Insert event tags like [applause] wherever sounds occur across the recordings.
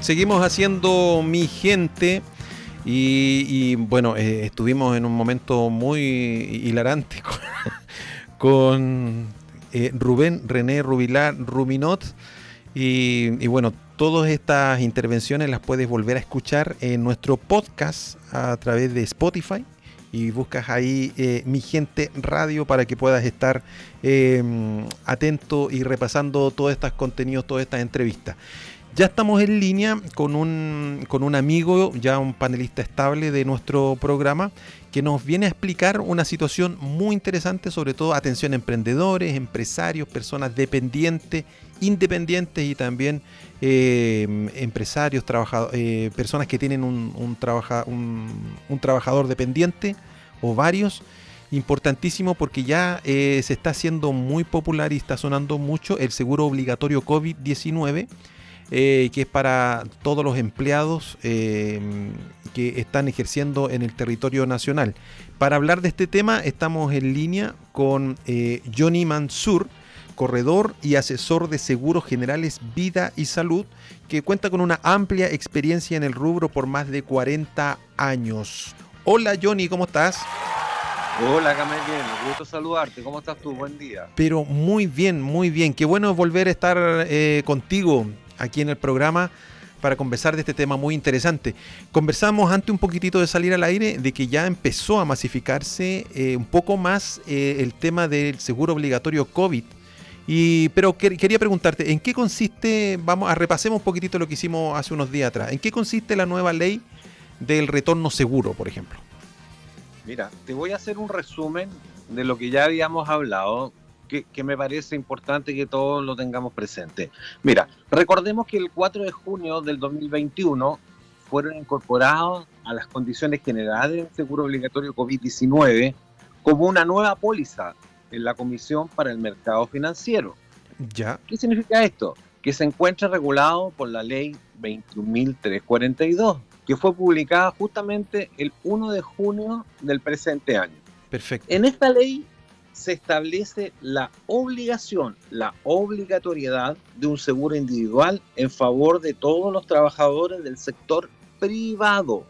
seguimos haciendo mi gente. Y, bueno, eh, estuvimos en un momento muy hilarante con, [laughs] eh, Rubén René Rubilar Ruminot. Y, bueno, todas estas intervenciones las puedes volver a escuchar en nuestro podcast a través de Spotify y buscas ahí eh, Mi Gente Radio para que puedas estar em, atento y repasando todos estos contenidos, todas estas entrevistas. Ya estamos en línea con un, con un amigo, ya un panelista estable de nuestro programa, que nos viene a explicar una situación muy interesante, sobre todo atención a emprendedores, empresarios, personas dependientes, independientes y también em, empresarios, eh, personas que tienen un trabajador dependiente o varios. Importantísimo porque ya eh, se está haciendo muy popular y está sonando mucho el seguro obligatorio COVID-19, eh, que es para todos los empleados eh, que están ejerciendo en el territorio nacional. Para hablar de este tema estamos en línea con Johnny Mansur, corredor y asesor de seguros generales Vida y Salud, que cuenta con una amplia experiencia en el rubro por más de 40 años. Hola Johnny, ¿cómo estás? Hola Camel, bien, gusto saludarte. ¿Cómo estás tú? Buen día. Pero muy bien, muy bien. Qué bueno volver a estar eh, contigo aquí en el programa para conversar de este tema muy interesante. Conversamos antes un poquitito de salir al aire de que ya empezó a masificarse eh, un poco más eh, el tema del seguro obligatorio COVID. Y, pero quería preguntarte, ¿en qué consiste, vamos a repasemos un poquitito lo que hicimos hace unos días atrás, ¿en qué consiste la nueva ley del retorno seguro, por ejemplo? Mira, te voy a hacer un resumen de lo que ya habíamos hablado, que, me parece importante que todos lo tengamos presente. Mira, recordemos que el 4 de junio del 2021 fueron incorporados a las condiciones generales del seguro obligatorio COVID-19 como una nueva póliza en la Comisión para el Mercado Financiero. ¿Ya? ¿Qué significa esto? Que se encuentra regulado por la ley 21.342 que fue publicada justamente el 1 de junio del presente año. Perfecto. En esta ley se establece la obligación, la obligatoriedad de un seguro individual en favor de todos los trabajadores del sector privado,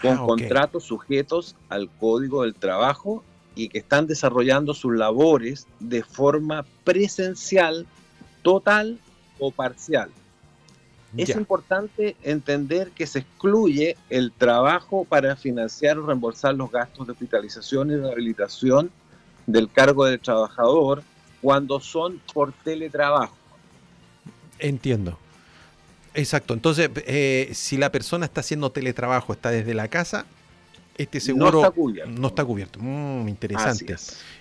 con ah, contratos sujetos al Código del Trabajo y que están desarrollando sus labores de forma presencial, total o parcial. Es importante entender que se excluye el trabajo para financiar o reembolsar los gastos de hospitalización y rehabilitación del cargo del trabajador cuando son por teletrabajo. Entiendo. Exacto. Entonces, eh, si la persona está haciendo teletrabajo, está desde la casa, este seguro no está cubierto. No está cubierto. Mm, interesante.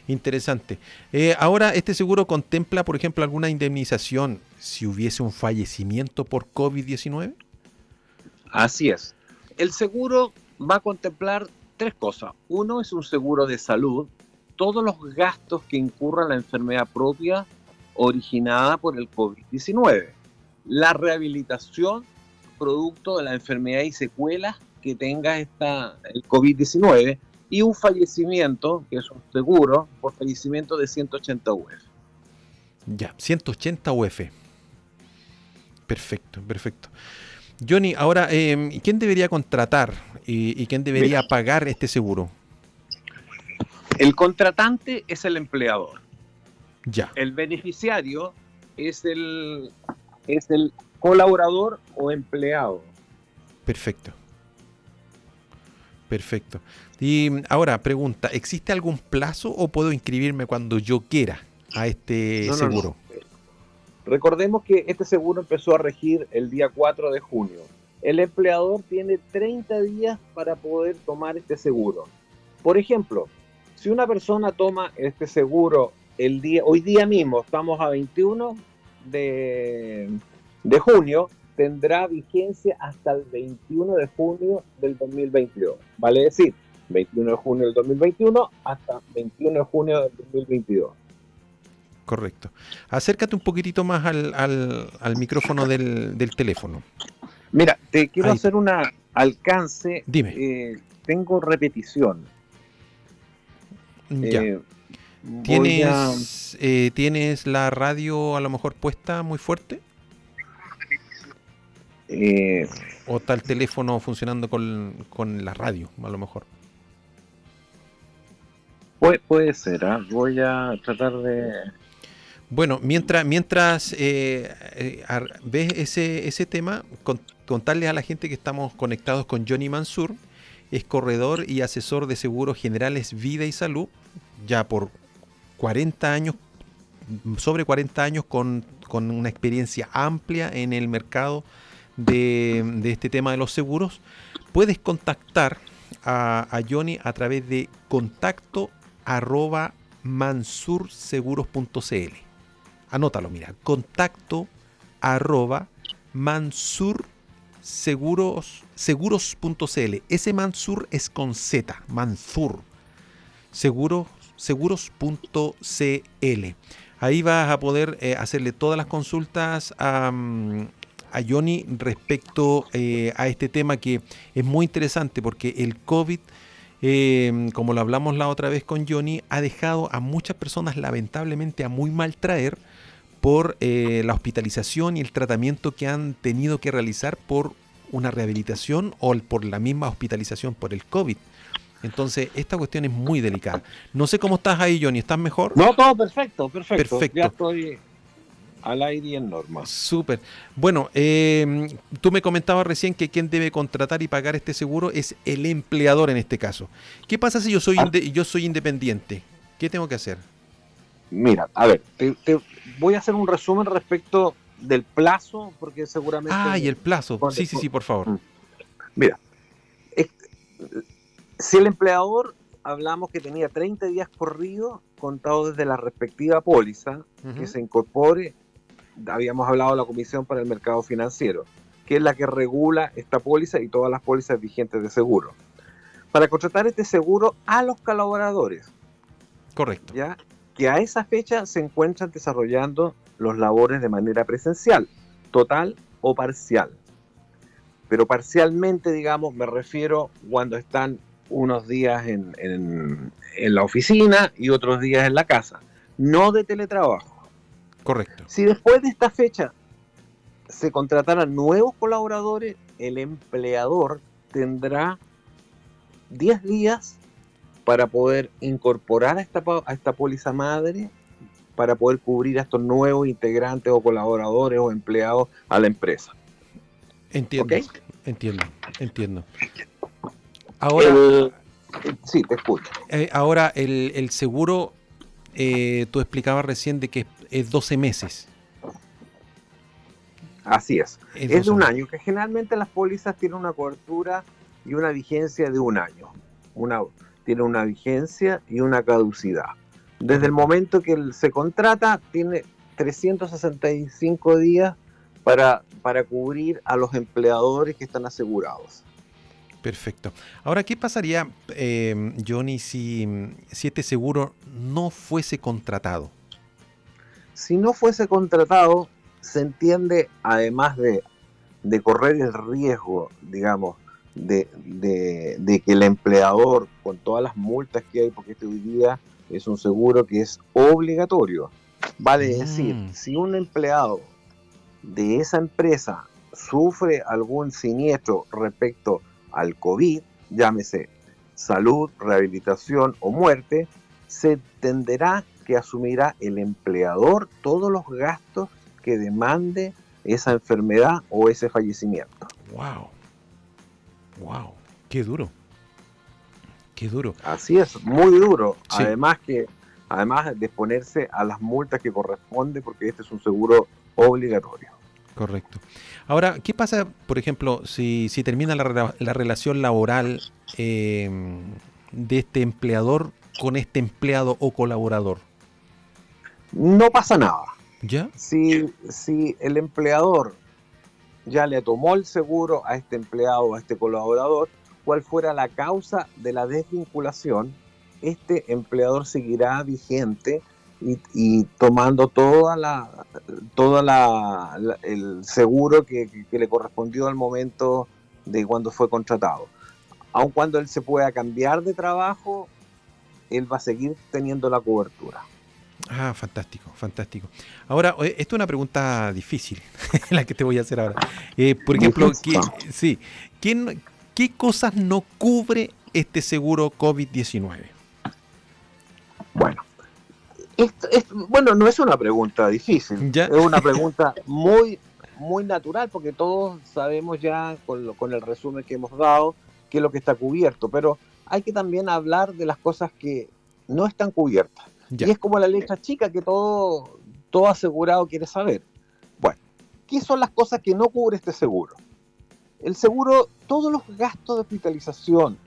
Interesante. Eh, ahora, ¿este seguro contempla, por ejemplo, alguna indemnización si hubiese un fallecimiento por COVID-19? Así es. El seguro va a contemplar tres cosas. Uno es un seguro de salud, todos los gastos que incurra la enfermedad propia originada por el COVID-19. La rehabilitación producto de la enfermedad y secuelas que tenga esta, el COVID-19 y un fallecimiento, que es un seguro, por fallecimiento de 180 UF. Ya, 180 UF. Perfecto, perfecto. Johnny, ahora, eh, ¿quién debería contratar y, quién debería pagar este seguro? El contratante es el empleador. Ya. El beneficiario es el, es el colaborador o empleado. Perfecto. Perfecto. Y ahora, pregunta, ¿existe algún plazo o puedo inscribirme cuando yo quiera a este seguro? Recordemos que este seguro empezó a regir el día 4 de junio. El empleador tiene 30 días para poder tomar este seguro. Por ejemplo, si una persona toma este seguro el día, hoy día mismo, estamos a 21 de, de junio, tendrá vigencia hasta el 21 de junio del 2022. Vale decir, 21 de junio del 2021 hasta 21 de junio del 2022. Correcto. Acércate un poquitito más al, al, micrófono del, teléfono. Mira, te quiero hacer un alcance. Dime. Eh, tengo repetición. Ya. Eh, ¿Tienes, eh, ¿Tienes la radio a lo mejor puesta muy fuerte? Eh, ¿O está el teléfono funcionando con, la radio, a lo mejor? Puede, puede ser, ¿ah? voy a tratar de... Bueno, mientras, mientras ves ese, ese tema, contarle a la gente que estamos conectados con Johnny Mansur, es corredor y asesor de seguros generales vida y salud, ya por 40 años, sobre 40 años con, una experiencia amplia en el mercado de, este tema de los seguros. Puedes contactar a, a Johnny a través de contacto arroba mansurseguros.cl. Anótalo, mira, contacto arroba mansurseguros seguros.cl. Ese Mansur es con Z, Mansur. Seguros, seguros.cl. Ahí vas a poder eh, hacerle todas las consultas a, Johnny respecto eh, a este tema que es muy interesante porque el COVID Em, como lo hablamos la otra vez con Johnny, ha dejado a muchas personas lamentablemente a muy mal traer por eh, la hospitalización y el tratamiento que han tenido que realizar por una rehabilitación o por la misma hospitalización por el COVID. Entonces, esta cuestión es muy delicada. No sé cómo estás ahí, Johnny. ¿Estás mejor? No, todo perfecto, perfecto. perfecto. Ya estoy al aire y en norma. Súper. Bueno, em, tú me comentabas recién que quien debe contratar y pagar este seguro es el empleador en este caso. ¿Qué pasa si yo soy, ah. yo soy independiente? ¿Qué tengo que hacer? Mira, a ver, te, voy a hacer un resumen respecto del plazo, porque seguramente... Ah, y el plazo. Sí, sí, sí, por favor. Mm. Mira, si el empleador hablamos que tenía 30 días corridos contados desde la respectiva póliza que se incorpore habíamos hablado de la Comisión para el Mercado Financiero, que es la que regula esta póliza y todas las pólizas vigentes de seguro. Para contratar este seguro a los colaboradores. Correcto. ¿ya? Que a esa fecha se encuentran desarrollando los labores de manera presencial, total o parcial. Pero parcialmente, digamos, me refiero cuando están unos días en, en la oficina y otros días en la casa, no de teletrabajo. Correcto. Si después de esta fecha se contrataran nuevos colaboradores, el empleador tendrá 10 días para poder incorporar a esta, a esta póliza madre, para poder cubrir a estos nuevos integrantes o colaboradores o empleados a la empresa. Entiendo, entiendo, entiendo. Ahora, sí, te escucho. Eh, ahora, el, seguro, eh, tú explicabas recién de que es 12 meses. Así es. Es, de un año, que generalmente las pólizas tienen una cobertura y una vigencia de un año. Una, tiene una vigencia y una caducidad. Desde el momento que se contrata, tiene 365 días para, para cubrir a los empleadores que están asegurados. Perfecto. Ahora, ¿qué pasaría, eh, Johnny, si, si este seguro no fuese contratado? si no fuese contratado, se entiende, además de, correr el riesgo, digamos, de, que el empleador, con todas las multas que hay, porque este hoy día es un seguro que es obligatorio, vale mm. decir, si un empleado de esa empresa sufre algún siniestro respecto al COVID, llámese salud, rehabilitación o muerte, se tenderá que asumirá el empleador todos los gastos que demande esa enfermedad o ese fallecimiento. Wow. Wow, qué duro. Qué duro. Así es, muy duro. Además que además de exponerse a las multas que corresponde porque este es un seguro obligatorio. Correcto. Ahora, ¿qué pasa, por ejemplo, si, si termina la, la relación laboral eh, de este empleador con este empleado o colaborador? no pasa nada. ¿Ya? Si, si el empleador ya le tomó el seguro a este empleado o a este colaborador, cuál fuera la causa de la desvinculación, este empleador seguirá vigente y, tomando toda la toda la, el seguro que, que, le correspondió al momento de cuando fue contratado. Aun cuando él se pueda cambiar de trabajo, él va a seguir teniendo la cobertura. Ah, fantástico, fantástico. Ahora, esta es una pregunta difícil, [laughs] la que te voy a hacer ahora. Eh, por ejemplo, ¿qué, sí, ¿qué cosas no cubre este seguro COVID-19? Bueno, bueno, no es una pregunta difícil, es una pregunta muy, muy natural, porque todos sabemos ya con, con el resumen que hemos dado qué es lo que está cubierto, pero hay que también hablar de las cosas que no están cubiertas. Y es como la letra chica que todo, todo asegurado quiere saber. Bueno, ¿qué son las cosas que no cubre este seguro? El seguro, todos los gastos de hospitalización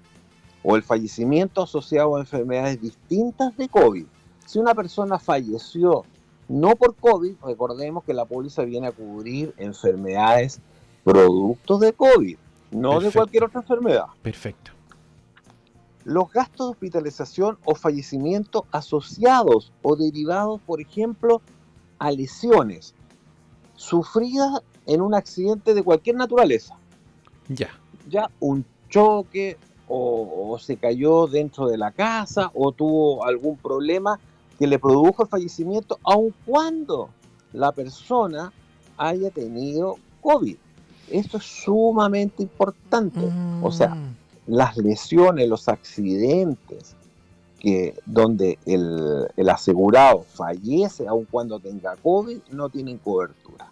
o el fallecimiento asociado a enfermedades distintas de COVID. Si una persona falleció no por COVID, recordemos que la póliza viene a cubrir enfermedades productos de COVID, no de cualquier otra enfermedad. Perfecto los gastos de hospitalización o fallecimiento asociados o derivados, por ejemplo, a lesiones sufridas en un accidente de cualquier naturaleza. Ya. Ya un choque o, se cayó dentro de la casa o tuvo algún problema que le produjo el fallecimiento, aun cuando la persona haya tenido COVID. Esto es sumamente importante. O sea, mm las lesiones, los accidentes, que donde el, asegurado fallece aun cuando tenga COVID, no tienen cobertura.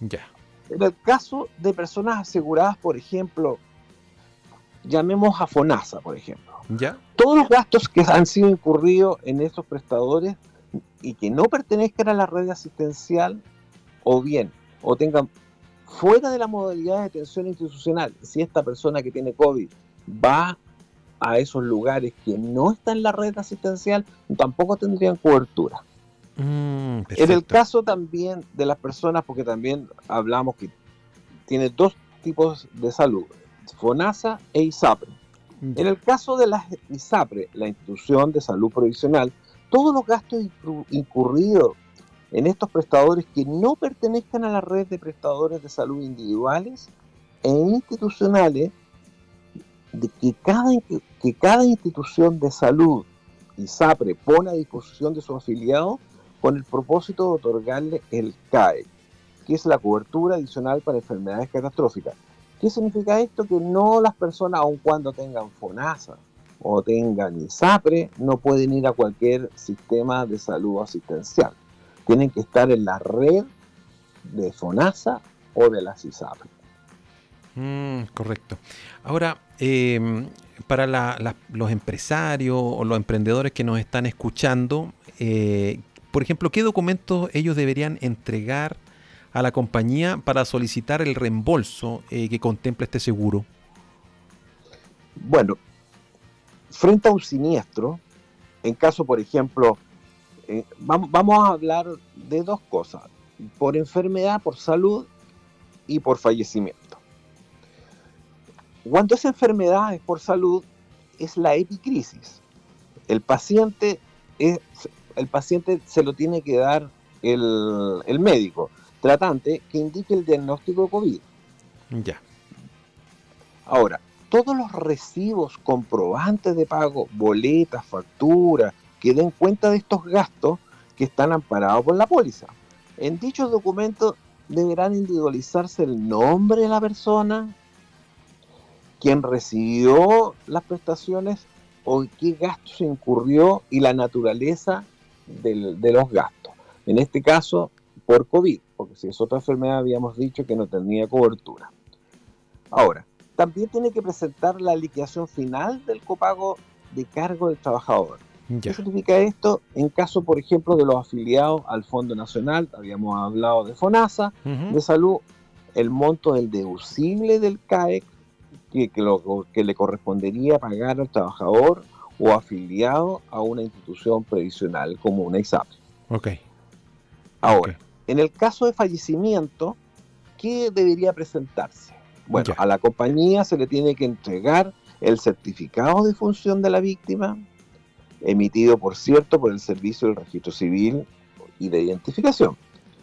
Ya. En el caso de personas aseguradas, por ejemplo, llamemos a FONASA, por ejemplo. ¿Ya? Todos los gastos que han sido incurridos en estos prestadores y que no pertenezcan a la red asistencial, o bien, o tengan fuera de la modalidad de atención institucional, si esta persona que tiene COVID va a esos lugares que no están en la red asistencial, tampoco tendrían cobertura. Mm, en el caso también de las personas, porque también hablamos que tiene dos tipos de salud, FONASA e ISAPRE. En el caso de la ISAPRE, la institución de salud provisional, todos los gastos incurridos en estos prestadores que no pertenezcan a la red de prestadores de salud individuales e institucionales, que cada, que cada institución de salud y SAPRE pone a disposición de su afiliado con el propósito de otorgarle el CAE, que es la cobertura adicional para enfermedades catastróficas. ¿Qué significa esto? Que no las personas, aun cuando tengan FONASA o tengan ISAPRE, no pueden ir a cualquier sistema de salud asistencial tienen que estar en la red de FONASA o de la CISAPRE. Mm, correcto. Ahora, em, para los empresarios o los emprendedores que nos están escuchando, eh, por ejemplo, ¿qué documentos ellos deberían entregar a la compañía para solicitar el reembolso eh, que contempla este seguro? Bueno, frente a un siniestro, en caso, por ejemplo, eh, vamos, a hablar de dos cosas, por enfermedad, por salud y por fallecimiento. Cuando esa enfermedad es por salud, es la epicrisis. El paciente, es, el paciente se lo tiene que dar el, el médico tratante que indique el diagnóstico de COVID. Ya. Ahora, todos los recibos comprobantes de pago, boletas, facturas, que den cuenta de estos gastos que están amparados por la póliza. En dichos documentos deberán individualizarse el nombre de la persona, quien recibió las prestaciones o qué gastos incurrió y la naturaleza de los gastos. En este caso, por COVID, porque si es otra enfermedad habíamos dicho que no tenía cobertura. Ahora, también tiene que presentar la liquidación final del copago de cargo del trabajador. ¿Qué significa esto? En caso, por ejemplo, de los afiliados al Fondo Nacional, habíamos hablado de FONASA, de salud, el monto del deducible del CAEC que, que, le correspondería pagar al trabajador o afiliado a una institución previsional como una ISAP. Ok. Ahora, en el caso de fallecimiento, ¿qué debería presentarse? Bueno, a la compañía se le tiene que entregar el certificado de función de la víctima, emitido, por cierto, por el Servicio del Registro Civil y de Identificación,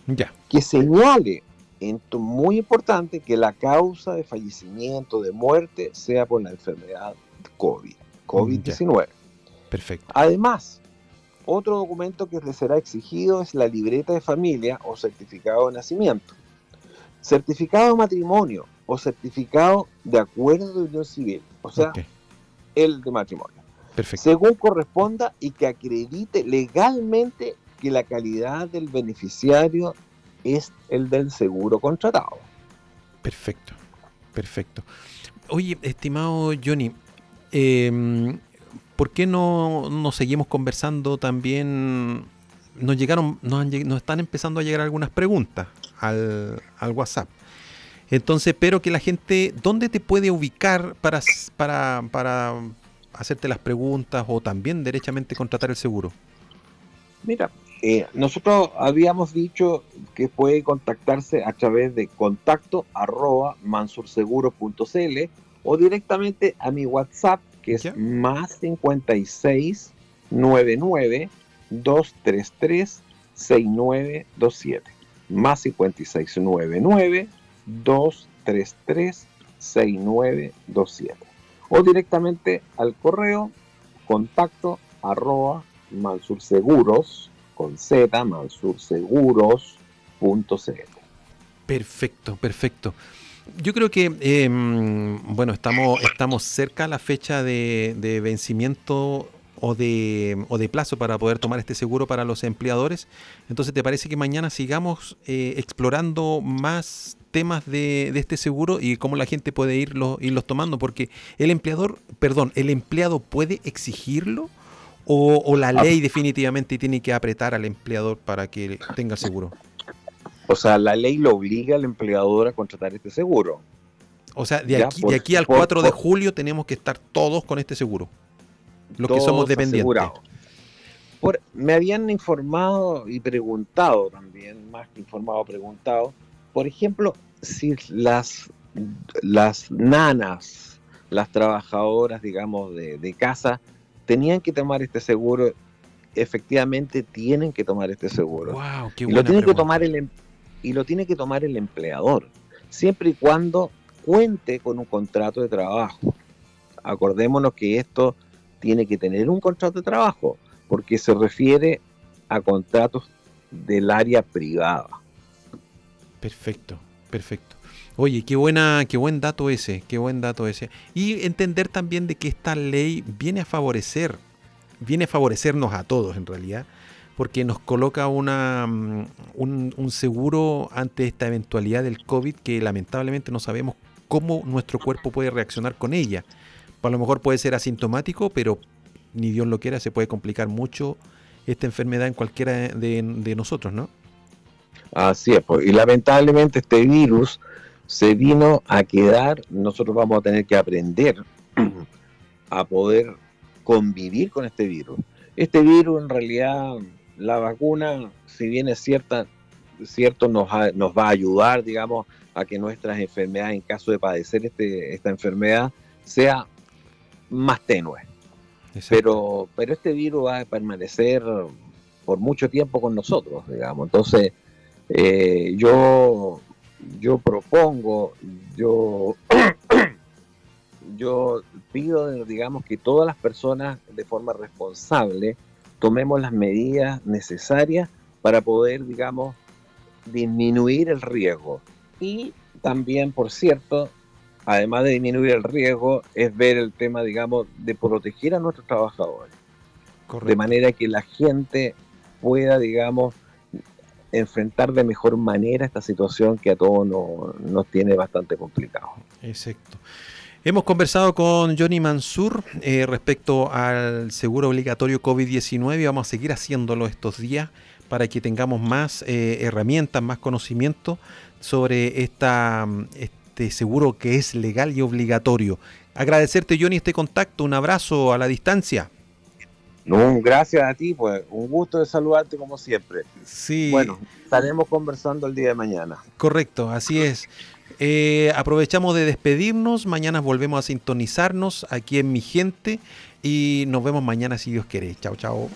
ya. que señale, esto muy importante, que la causa de fallecimiento, de muerte, sea por la enfermedad COVID, COVID-19. Perfecto. Además, Otro documento que le será exigido es la libreta de familia o certificado de nacimiento. Certificado de matrimonio o certificado de acuerdo de unión civil, o sea, el de matrimonio. Perfecto. Según corresponda y que acredite legalmente que la calidad del beneficiario es el del seguro contratado. Perfecto, perfecto. Oye, estimado Johnny, eh, ¿por qué no, nos seguimos conversando también? Nos llegaron, nos, están empezando a llegar algunas preguntas al, WhatsApp. Entonces, espero que la gente, ¿dónde te puede ubicar para, para, para hacerte las preguntas o también derechamente contratar el seguro? Mira, eh, nosotros habíamos dicho que puede contactarse a través de contacto arroba mansurseguro.cl o directamente a mi WhatsApp que es más 56 99 233 6927. Más 56 99 233 6927. O directamente al correo contacto arroba mansurseguros con z mansurseguros.cl. Perfecto, perfecto. Yo creo que, em, bueno, estamos, estamos cerca a la fecha de, vencimiento o de, o de plazo para poder tomar este seguro para los empleadores. Entonces, ¿te parece que mañana sigamos eh, explorando más temas de, este seguro y cómo la gente puede irlo, irlos tomando? Porque el empleador, perdón, ¿el empleado puede exigirlo? O, o la ah. ley definitivamente tiene que apretar al empleador para que tenga seguro? O sea, la ley lo obliga al empleador a contratar este seguro. O sea, de, aquí, de aquí, al 4 de julio tenemos que estar todos con este seguro. Los que somos dependientes. me habían informado y preguntado también, más que informado, preguntado, por ejemplo, si las, las nanas, las trabajadoras, digamos, de, casa, tenían que tomar este seguro, efectivamente tienen que tomar este seguro. Wow, qué y lo tienen que tomar el, em- y lo tiene que tomar el empleador, siempre y cuando cuente con un contrato de trabajo. Acordémonos que esto tiene que tener un contrato de trabajo, porque se refiere a contratos del área privada. Perfecto, perfecto. Oye, qué buena, qué buen dato ese, qué buen dato ese. Y entender también de que esta ley viene a favorecer, viene a favorecernos a todos en realidad, porque nos coloca una, mm, un, seguro ante esta eventualidad del COVID que lamentablemente no sabemos cómo nuestro cuerpo puede reaccionar con ella. A lo mejor puede ser asintomático, pero ni Dios lo quiera, se puede complicar mucho esta enfermedad en cualquiera de, nosotros, ¿no? Así es, pues, y lamentablemente este virus se vino a quedar, nosotros vamos a tener que aprender [clears throat] a poder convivir con este virus. Este virus en realidad la vacuna, si bien es cierta, cierto, nos, nos va a ayudar, digamos, a que nuestras enfermedades, en caso de padecer este, esta enfermedad, sea más tenue. Pero, pero este virus va a permanecer por mucho tiempo con nosotros, digamos. Entonces, eh, yo, yo propongo, yo, [clears throat] yo pido, digamos, que todas las personas de forma responsable tomemos las medidas necesarias para poder, digamos, disminuir el riesgo. Y también, por cierto, además de disminuir el riesgo, es ver el tema, digamos, de proteger a nuestros trabajadores. De manera que la gente pueda, digamos, enfrentar de mejor manera esta situación que a todos nos, tiene bastante complicado. Exacto. Hemos conversado con Johnny Mansur eh, respecto al seguro obligatorio COVID-19 y vamos a seguir haciéndolo estos días para que tengamos más eh, herramientas, más conocimiento sobre esta, este seguro que es legal y obligatorio. Agradecerte Johnny este contacto, un abrazo a la distancia. No, gracias a ti, pues un gusto de saludarte como siempre. Sí. Bueno, estaremos conversando el día de mañana. Correcto, así es. Eh, aprovechamos de despedirnos. Mañana volvemos a sintonizarnos aquí en Mi Gente. Y nos vemos mañana si Dios quiere. Chao, chao.